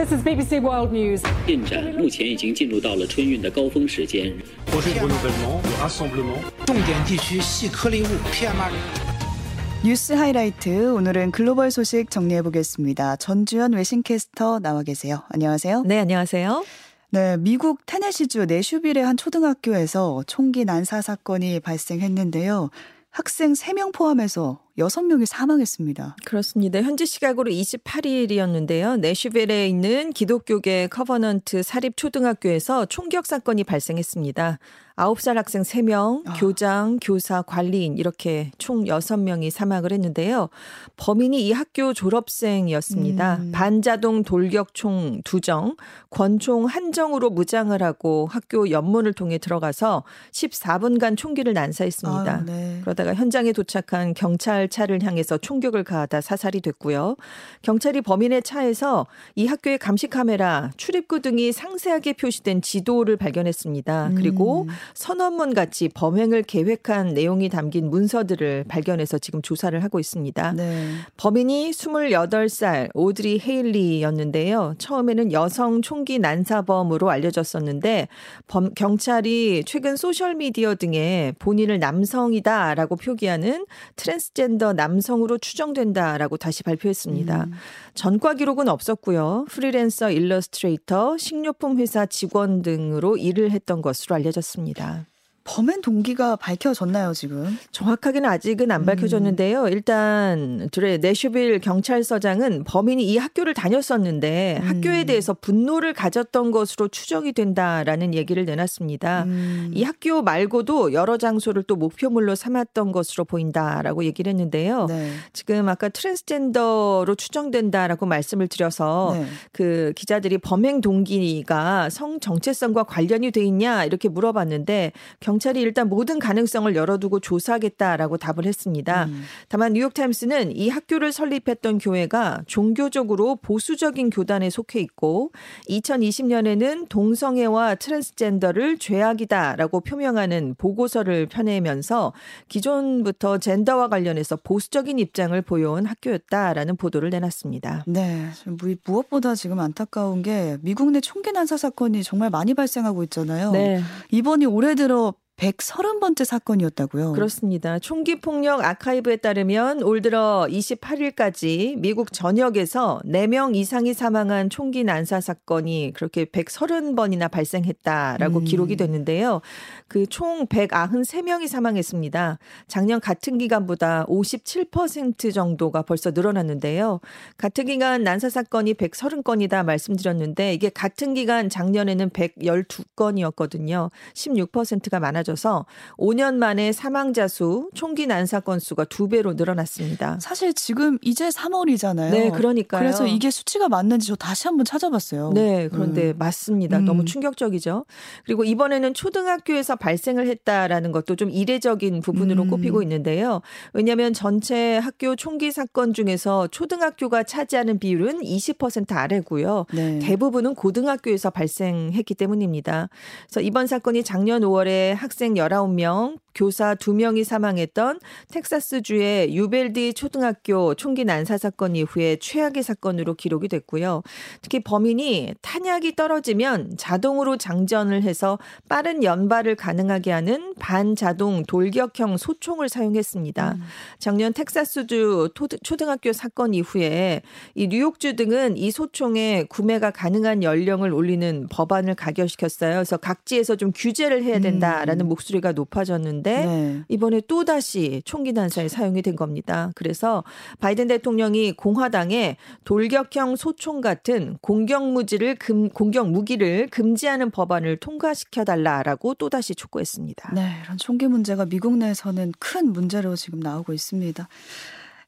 This is BBC World News. 进展目前已经进入到了春运的高峰时间。 projet de renouvellement, de rassemblement. 重点地区细颗粒物 PM2.5。 뉴스 하이라이트 오늘은 글로벌 소식 정리해 보겠습니다. 전주현 외신캐스터 나와 계세요. 안녕하세요. 네, 안녕하세요. 네, 미국 테네시주 내슈빌의 한 초등학교에서 총기 난사 사건이 발생했는데요. 학생 3명 포함해서 6명이 사망했습니다. 그렇습니다. 현지 시각으로 28일이었는데요. 내슈빌에 있는 기독교계 커버넌트 사립 초등학교에서 총격 사건이 발생했습니다. 9살 학생 3명, 아. 교장, 교사, 관리인 이렇게 총 6명이 사망을 했는데요. 범인이 이 학교 졸업생이었습니다. 음. 반자동 돌격총 2정, 권총 한 정으로 무장을 하고 학교 옆문을 통해 들어가서 14분간 총기를 난사했습니다. 아유, 네. 그러다가 현장에 도착한 경찰 차를 향해서 총격을 가하다 사살이 됐고요. 경찰이 범인의 차에서 이 학교의 감시 카메라, 출입구 등이 상세하게 표시된 지도를 발견했습니다. 그리고 음. 선언문 같이 범행을 계획한 내용이 담긴 문서들을 발견해서 지금 조사를 하고 있습니다. 네. 범인이 28살 오드리 헤일리였는데요. 처음에는 여성 총기 난사범으로 알려졌었는데 범, 경찰이 최근 소셜 미디어 등에 본인을 남성이다라고 표기하는 트랜스젠더 남성으로 추정된다라고 다시 발표했습니다. 음. 전과 기록은 없었고요. 프리랜서 일러스트레이터, 식료품 회사 직원 등으로 일을 했던 것으로 알려졌습니다. 범행 동기가 밝혀졌나요, 지금? 정확하게는 아직은 안 밝혀졌는데요. 일단 드레이크 내슈빌 경찰서장은 범인이 이 학교를 다녔었는데 음. 학교에 대해서 분노를 가졌던 것으로 추정이 된다라는 얘기를 내놨습니다. 음. 이 학교 말고도 여러 장소를 또 목표물로 삼았던 것으로 보인다라고 얘기를 했는데요. 네. 지금 아까 트랜스젠더로 추정된다라고 말씀을 드려서 네. 그 기자들이 범행 동기가 성 정체성과 관련이 돼 있냐 이렇게 물어봤는데 경 찰이 일단 모든 가능성을 열어두고 조사하겠다라고 답을 했습니다. 음. 다만 뉴욕타임스는 이 학교를 설립했던 교회가 종교적으로 보수적인 교단에 속해 있고 2020년에는 동성애와 트랜스젠더를 죄악이다라고 표명하는 보고서를 펴내면서 기존부터 젠더와 관련해서 보수적인 입장을 보여온 학교였다라는 보도를 내놨습니다. 네. 무- 무엇보다 지금 안타까운 게 미국 내 총기 난사 사건이 정말 많이 발생하고 있잖아요. 네. 이번이 올해 들어 130번째 사건이었다고요. 그렇습니다. 총기 폭력 아카이브에 따르면 올 들어 28일까지 미국 전역에서 4명 이상이 사망한 총기 난사 사건이 그렇게 130번이나 발생했다라고 음. 기록이 됐는데요. 그 총 193명이 사망했습니다. 작년 같은 기간보다 57% 정도가 벌써 늘어났는데요. 같은 기간 난사 사건이 130건이다 말씀드렸는데 이게 같은 기간 작년에는 112건이었거든요. 16%가 많아 져서 5년 만에 사망자 수, 총기 난사 건수가 두 배로 늘어났습니다. 사실 지금 이제 3월이잖아요. 네, 그러니까요. 그래서 이게 수치가 맞는지 저 다시 한번 찾아봤어요. 네, 그런데 음. 맞습니다. 음. 너무 충격적이죠. 그리고 이번에는 초등학교에서 발생을 했다라는 것도 좀 이례적인 부분으로 음. 꼽히고 있는데요. 왜냐하면 전체 학교 총기 사건 중에서 초등학교가 차지하는 비율은 20% 아래고요. 네. 대부분은 고등학교에서 발생했기 때문입니다. 그래서 이번 사건이 작년 5월에 학생 19명, 교사 2명이 사망했던 텍사스주의 유벨디 초등학교 총기 난사 사건 이후에 최악의 사건으로 기록이 됐고요. 특히 범인이 탄약이 떨어지면 자동으로 장전을 해서 빠른 연발을 가능하게 하는 반자동 돌격형 소총을 사용했습니다. 작년 텍사스주 토- 초등학교 사건 이후에 이 뉴욕주 등은 이 소총의 구매가 가능한 연령을 올리는 법안을 가결시켰어요. 그래서 각지에서 좀 규제를 해야 된다라는 음. 목소리가 높아졌는데 네. 이번에 또 다시 총기 난사에 사용이 된 겁니다. 그래서 바이든 대통령이 공화당에 돌격형 소총 같은 공격 무기를 금 공격 무기를 금지하는 법안을 통과시켜 달라라고 또 다시 촉구했습니다. 네, 이런 총기 문제가 미국 내에서는 큰 문제로 지금 나오고 있습니다.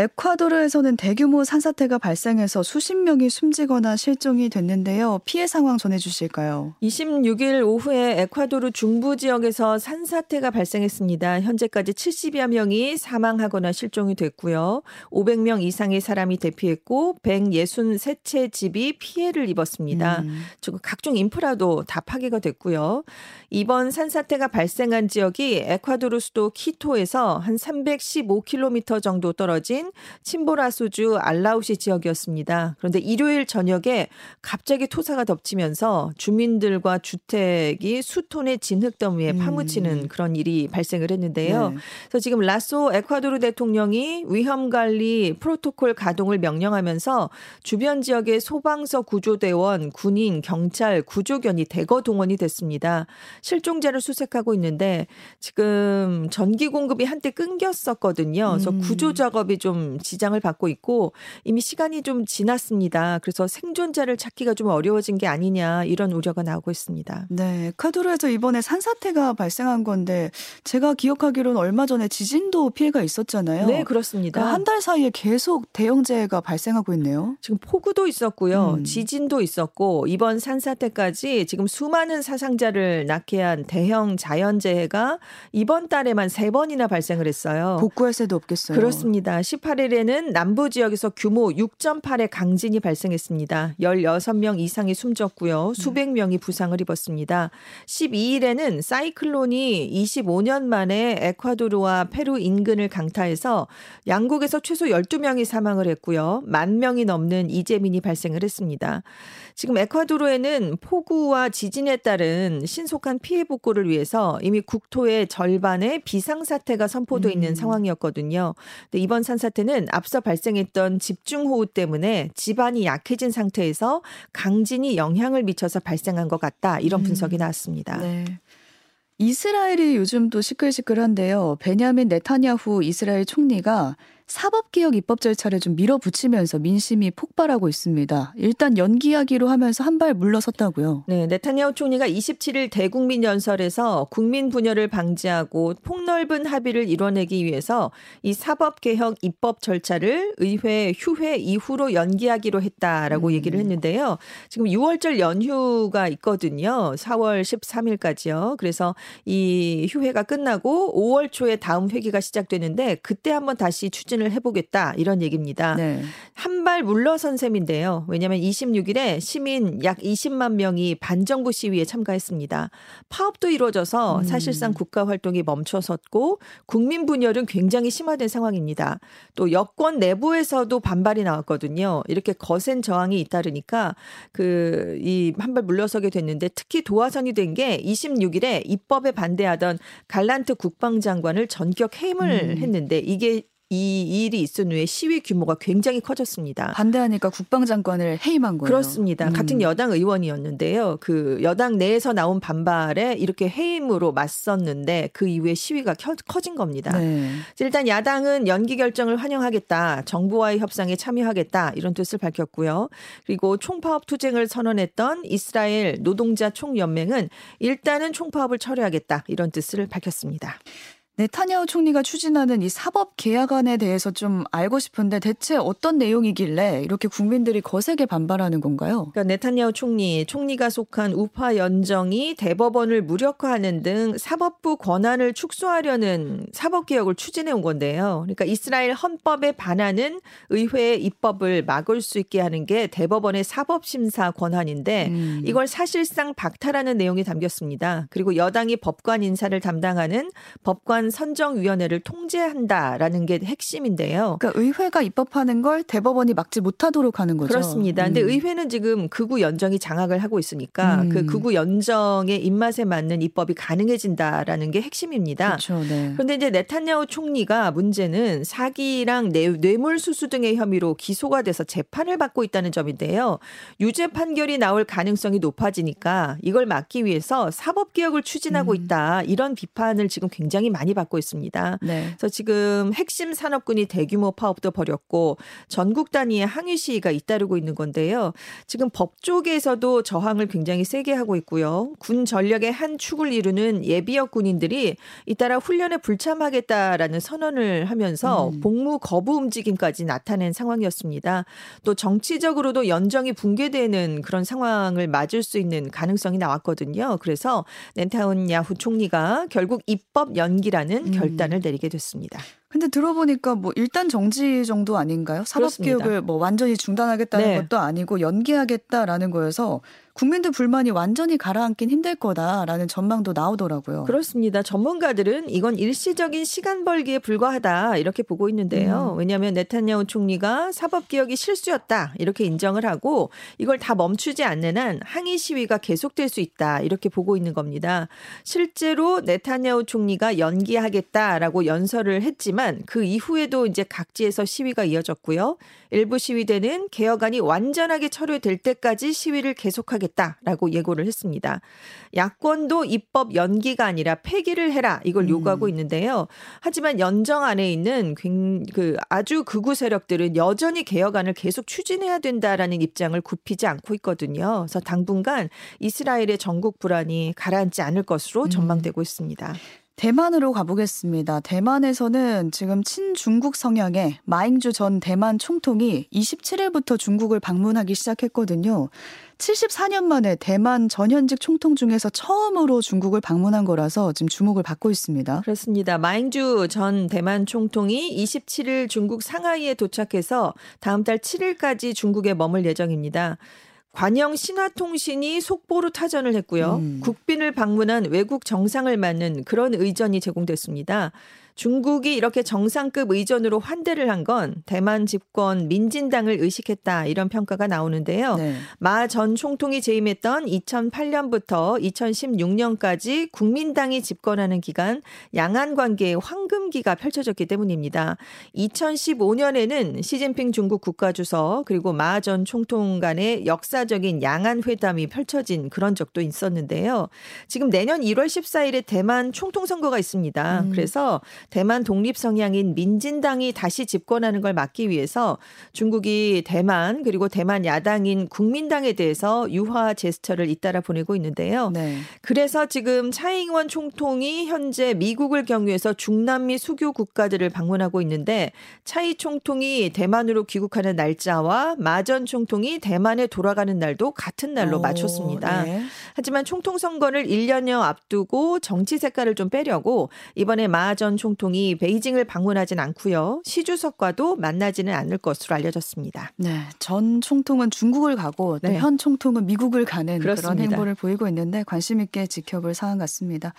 에콰도르에서는 대규모 산사태가 발생해서 수십 명이 숨지거나 실종이 됐는데요. 피해 상황 전해주실까요? 26일 오후에 에콰도르 중부 지역에서 산사태가 발생했습니다. 현재까지 70여 명이 사망하거나 실종이 됐고요. 500명 이상의 사람이 대피했고 163채 집이 피해를 입었습니다. 음. 즉 각종 인프라도 다 파괴가 됐고요. 이번 산사태가 발생한 지역이 에콰도르 수도 키토에서 한 315km 정도 떨어진 침보라소주 알라우시 지역이었습니다. 그런데 일요일 저녁에 갑자기 토사가 덮치면서 주민들과 주택이 수톤의 진흙더미에 음. 파묻히는 그런 일이 발생을 했는데요. 네. 그래서 지금 라소 에콰도르 대통령이 위험 관리 프로토콜 가동을 명령하면서 주변 지역의 소방서 구조대원, 군인, 경찰, 구조견이 대거 동원이 됐습니다. 실종자를 수색하고 있는데 지금 전기 공급이 한때 끊겼었거든요. 그래서 음. 구조 작업이 좀 지장을 받고 있고 이미 시간이 좀 지났습니다. 그래서 생존자를 찾기가 좀 어려워진 게 아니냐 이런 우려가 나오고 있습니다. 네, 에콰도르에서 이번에 산사태가 발생한 건데 제가 기억하기로는 얼마 전에 지진도 피해가 있었잖아요. 네, 그렇습니다. 한달 사이에 계속 대형재해가 발생하고 있네요. 지금 폭우도 있었고요. 음. 지진도 있었고 이번 산사태까지 지금 수많은 사상자를 낳게 한 대형 자연재해가 이번 달에만 세 번이나 발생을 했어요. 복구할 새도 없겠어요. 그렇습니다. 18 일에는 남부 지역에서 규모 6.8의 강진이 발생했습니다. 16명 이상이 숨졌고요. 수백 명이 부상을 입었습니다. 12일에는 사이클론이 25년 만에 에콰도르와 페루 인근을 강타해서 양국에서 최소 12명이 사망을 했고요. 만 명이 넘는 이재민이 발생을 했습니다. 지금 에콰도르에는 폭우와 지진에 따른 신속한 피해 복구를 위해서 이미 국토의 절반에 비상사태가 선포돼 있는 음. 상황이었거든요. 근데 이번 산사태는 앞서 발생했던 집중호우 때문에 지반이 약해진 상태에서 강진이 영향을 미쳐서 발생한 것 같다. 이런 음. 분석이 나왔습니다. 네. 이스라엘이 요즘 또 시끌시끌한데요. 베냐민 네타냐후 이스라엘 총리가 사법개혁 입법 절차를 좀 밀어붙이면서 민심이 폭발하고 있습니다. 일단 연기하기로 하면서 한 발 물러섰다고요. 네, 네타냐후 총리가 27일 대국민 연설에서 국민 분열을 방지하고 폭넓은 합의를 이뤄내기 위해서 이 사법 개혁 입법 절차를 의회 휴회 이후로 연기하기로 했다라고 음. 얘기를 했는데요. 지금 6월절 연휴가 있거든요. 4월 13일까지요. 그래서 이 휴회가 끝나고 5월 초에 다음 회기가 시작되는데 그때 한번 다시 추진 을 해보겠다 이런 얘기입니다. 네. 한발 물러선 셈인데요. 왜냐하면 26일에 시민 약 20만 명이 반정부 시위에 참가했습니다. 파업도 이루어져서 음. 사실상 국가 활동이 멈춰섰고 국민 분열은 굉장히 심화된 상황입니다. 또 여권 내부에서도 반발이 나왔거든요. 이렇게 거센 저항이 잇따르니까 그 이 한발 물러서게 됐는데 특히 도화선이 된 게 26일에 입법에 반대하던 갈란트 국방장관을 전격 해임을 음. 했는데 이게 이 일이 있은 후에 시위 규모가 굉장히 커졌습니다. 반대하니까 국방장관을 해임한 거예요. 그렇습니다. 음. 같은 여당 의원이었는데요. 그 여당 내에서 나온 반발에 이렇게 해임으로 맞섰는데 그 이후에 시위가 켜- 커진 겁니다. 네. 일단 야당은 연기 결정을 환영하겠다. 정부와의 협상에 참여하겠다. 이런 뜻을 밝혔고요. 그리고 총파업 투쟁을 선언했던 이스라엘 노동자 총연맹은 일단은 총파업을 철회하겠다. 이런 뜻을 밝혔습니다. 네타냐후 총리가 추진하는 이 사법 계약안에 대해서 좀 알고 싶은데 대체 어떤 내용이길래 이렇게 국민들이 거세게 반발하는 건가요? 그러니까 네타냐후 총리, 총리가 속한 우파 연정이 대법원을 무력화하는 등 사법부 권한을 축소하려는 사법 개혁을 추진해 온 건데요. 그러니까 이스라엘 헌법에 반하는 의회의 입법을 막을 수 있게 하는 게 대법원의 사법 심사 권한인데 음. 이걸 사실상 박탈하는 내용이 담겼습니다. 그리고 여당이 법관 인사를 담당하는 법관 선정위원회를 통제한다라는 게 핵심인데요. 그러니까 의회가 입법하는 걸 대법원이 막지 못하도록 하는 거죠. 그렇습니다. 근데 음. 의회는 지금 극우 연정이 장악을 하고 있으니까 음. 그 극우 연정의 입맛에 맞는 입법이 가능해진다라는 게 핵심입니다. 그렇죠. 네. 그런데 이제 네타냐후 총리가 문제는 사기랑 뇌, 뇌물수수 등의 혐의로 기소가 돼서 재판을 받고 있다는 점인데요. 유죄 판결이 나올 가능성이 높아지니까 이걸 막기 위해서 사법 개혁을 추진하고 음. 있다. 이런 비판을 지금 굉장히 많이 받고 있습니다. 네. 그래서 지금 핵심 산업군이 대규모 파업도 벌였고 전국 단위의 항의 시위가 잇따르고 있는 건데요. 지금 법조계에서도 저항을 굉장히 세게 하고 있고요. 군 전력의 한 축을 이루는 예비역 군인들이 잇따라 훈련에 불참하겠다라는 선언을 하면서 음. 복무 거부 움직임까지 나타낸 상황이었습니다. 또 정치적으로도 연정이 붕괴되는 그런 상황을 맞을 수 있는 가능성이 나왔거든요. 그래서 넨타운 야후 총리가 결국 입법 연기라 는 음. 결단을 내리게 됐습니다. 근데 들어보니까 뭐 일단 정지 정도 아닌가요? 사법. 개혁을 뭐 완전히 중단하겠다는 네. 것도 아니고 연기하겠다라는 거여서 국민들 불만이 완전히 가라앉긴 힘들 거다라는 전망도 나오더라고요. 그렇습니다. 전문가들은 이건 일시적인 시간 벌기에 불과하다 이렇게 보고 있는데요. 음. 왜냐하면 네타냐후 총리가 사법 개혁이 실수였다 이렇게 인정을 하고 이걸 다 멈추지 않는 한 항의 시위가 계속될 수 있다 이렇게 보고 있는 겁니다. 실제로 네타냐후 총리가 연기하겠다라고 연설을 했지만 그 이후에도 이제 각지에서 시위가 이어졌고요. 일부 시위대는 개혁안이 완전하게 철회될 때까지 시위를 계속하겠다라고 예고를 했습니다. 야권도 입법 연기가 아니라 폐기를 해라 이걸 음. 요구하고 있는데요. 하지만 연정 안에 있는 굉- 그 아주 극우 세력들은 여전히 개혁안을 계속 추진해야 된다라는 입장을 굽히지 않고 있거든요. 그래서 당분간 이스라엘의 전국 불안이 가라앉지 않을 것으로 음. 전망되고 있습니다. 대만으로 가보겠습니다. 대만에서는 지금 친중국 성향의 마잉주 전 대만 총통이 27일부터 중국을 방문하기 시작했거든요. 74년 만에 대만 전현직 총통 중에서 처음으로 중국을 방문한 거라서 지금 주목을 받고 있습니다. 그렇습니다. 마잉주 전 대만 총통이 27일 중국 상하이에 도착해서 다음 달 7일까지 중국에 머물 예정입니다. 관영 신화통신이 속보로 타전을 했고요. 음. 국빈을 방문한 외국 정상을 맞는 그런 의전이 제공됐습니다. 중국이 이렇게 정상급 의전으로 환대를 한 건 대만 집권 민진당을 의식했다 이런 평가가 나오는데요. 네. 마전 총통이 재임했던 2008년부터 2016년까지 국민당이 집권하는 기간 양안 관계의 황금기가 펼쳐졌기 때문입니다. 2015년에는 시진핑 중국 국가주석 그리고 마 전 총통 간의 역사적인 양안 회담이 펼쳐진 그런 적도 있었는데요. 지금 내년 1월 14일에 대만 총통 선거가 있습니다. 음. 그래서 대만 독립 성향인 민진당이 다시 집권하는 걸 막기 위해서 중국이 대만 그리고 대만 야당인 국민당에 대해서 유화 제스처를 잇따라 보내고 있는데요. 네. 그래서 지금 차잉원 총통이 현재 미국을 경유해서 중남미 수교 국가들을 방문하고 있는데 차이 총통이 대만으로 귀국하는 날짜와 마전 총통이 대만에 돌아가는 날도 같은 날로 오, 맞췄습니다. 네. 하지만 총통 선거를 1년여 앞두고 정치 색깔을 좀 빼려고 이번에 마전 총통 이 베이징을 방문하진 않고요. 시 주석과도 만나지는 않을 것으로 알려졌습니다. 네, 전 총통은 중국을 가고 또 네. 현 총통은 미국을 가는 그런 그렇습니다. 행보를 보이고 있는데 관심 있게 지켜볼 사안 같습니다.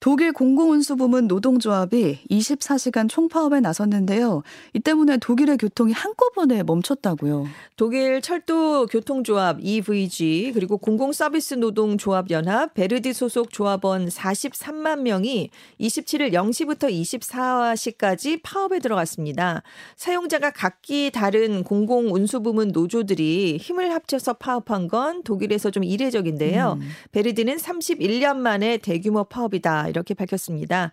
독일 공공운수 부문 노동조합이 24시간 총파업에 나섰는데요. 이 때문에 독일의 교통이 한꺼번에 멈췄다고요. 독일 철도 교통조합 EVG 그리고 공공서비스 노동조합 연합 베르디 소속 조합원 43만 명이 27일 0시부터 24시까지 파업에 들어갔습니다. 사용자가 각기 다른 공공운수 부문 노조들이 힘을 합쳐서 파업한 건 독일에서 좀 이례적인데요. 음. 베르디는 31년 만에 대규모 파업이다 이렇게 밝혔습니다.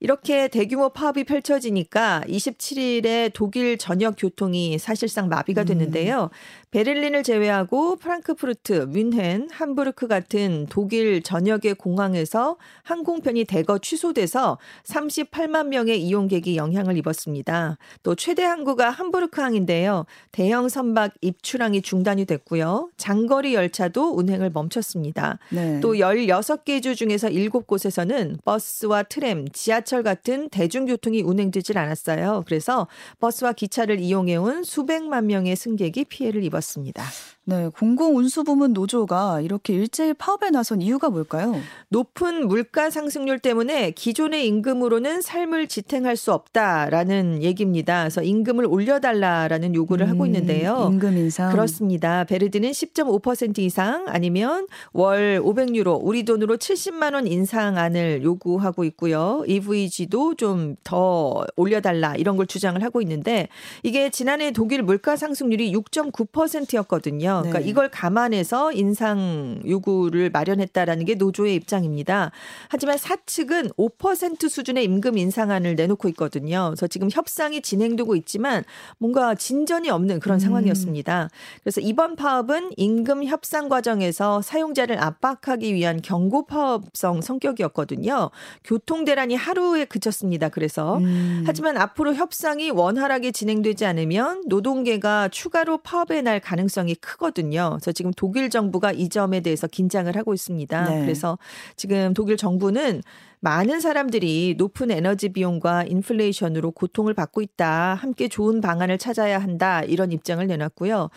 이렇게 대규모 파업이 펼쳐지니까 27일에 독일 전역 교통이 사실상 마비가 됐는데요. 베를린을 제외하고 프랑크푸르트, 뮌헨, 함부르크 같은 독일 전역의 공항에서 항공편이 대거 취소돼서 38만 명의 이용객이 영향을 입었습니다. 또 최대 항구가 함부르크항인데요. 대형 선박 입출항이 중단이 됐고요. 장거리 열차도 운행을 멈췄습니다. 네. 또 16개 주 중에서 7곳에서는 버스와 트램, 지하철 같은 대중교통이 운행되질 않았어요. 그래서 버스와 기차를 이용해온 수백만 명의 승객이 피해를 입었습니다. 네, 공공 운수 부문 노조가 이렇게 일제히 파업에 나선 이유가 뭘까요? 높은 물가 상승률 때문에 기존의 임금으로는 삶을 지탱할 수 없다라는 얘기입니다. 그래서 임금을 올려달라라는 요구를 하고 음, 있는데요. 임금 인상. 그렇습니다. 베르디는 10.5% 이상 아니면 월 500유로 우리 돈으로 70만 원 인상안을 요구하고 있고요. EVG도 좀 더 올려달라 이런 걸 주장을 하고 있는데 이게 지난해 독일 물가 상승률이 6.9%였거든요. 그러니까 네. 이걸 감안해서 인상 요구를 마련했다라는 게 노조의 입장입니다. 하지만 사측은 5% 수준의 임금 인상안을 내놓고 있거든요. 그래서 지금 협상이 진행되고 있지만 뭔가 진전이 없는 그런 음. 상황이었습니다. 그래서 이번 파업은 임금 협상 과정에서 사용자를 압박하기 위한 경고 파업성 성격이었거든요. 교통 대란이 하루에 그쳤습니다. 그래서 음. 하지만 앞으로 협상이 원활하게 진행되지 않으면 노동계가 추가로 파업에 날 가능성이 크 거든요. 그래서 지금 독일 정부가 이 점에 대해서 긴장을 하고 있습니다. 네. 그래서 지금 독일 정부는 많은 사람들이 높은 에너지 비용과 인플레이션으로 고통을 받고 있다. 함께 좋은 방안을 찾아야 한다. 이런 입장을 내놨고요.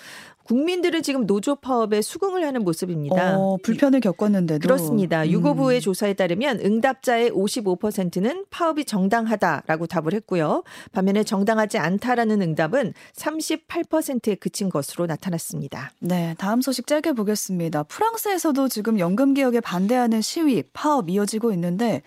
국민들은 지금 노조 파업에 수긍을 하는 모습입니다. 어, 불편을 겪었는데도 그렇습니다. 음. 유고부의 조사에 따르면 응답자의 55%는 파업이 정당하다라고 답을 했고요. 반면에 정당하지 않다라는 응답은 38%에 그친 것으로 나타났습니다. 네, 다음 소식 짧게 보겠습니다. 프랑스에서도 지금 연금 개혁에 반대하는 시위, 파업 이어지고 있는데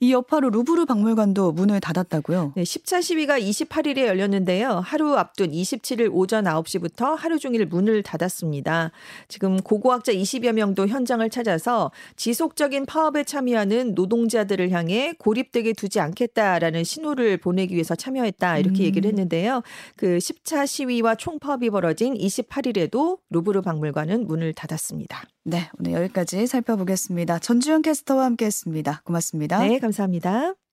이 여파로 루브르 박물관도 문을 닫았다고요. 네, 10차 시위가 28일에 열렸는데요. 하루 앞둔 27일 오전 9시부터 하루 종일 문을 닫았습니다. 지금 고고학자 20여 명도 현장을 찾아서 지속적인 파업에 참여하는 노동자들을 향해 고립되게 두지 않겠다라는 신호를 보내기 위해서 참여했다. 이렇게 음. 얘기를 했는데요. 그 10차 시위와 총파업이 벌어진 28일에도 루브르 박물관은 문을 닫았습니다. 네, 오늘 여기까지 살펴보겠습니다. 전주현 캐스터와 함께했습니다. 고맙습니다. 네, 감사합니다.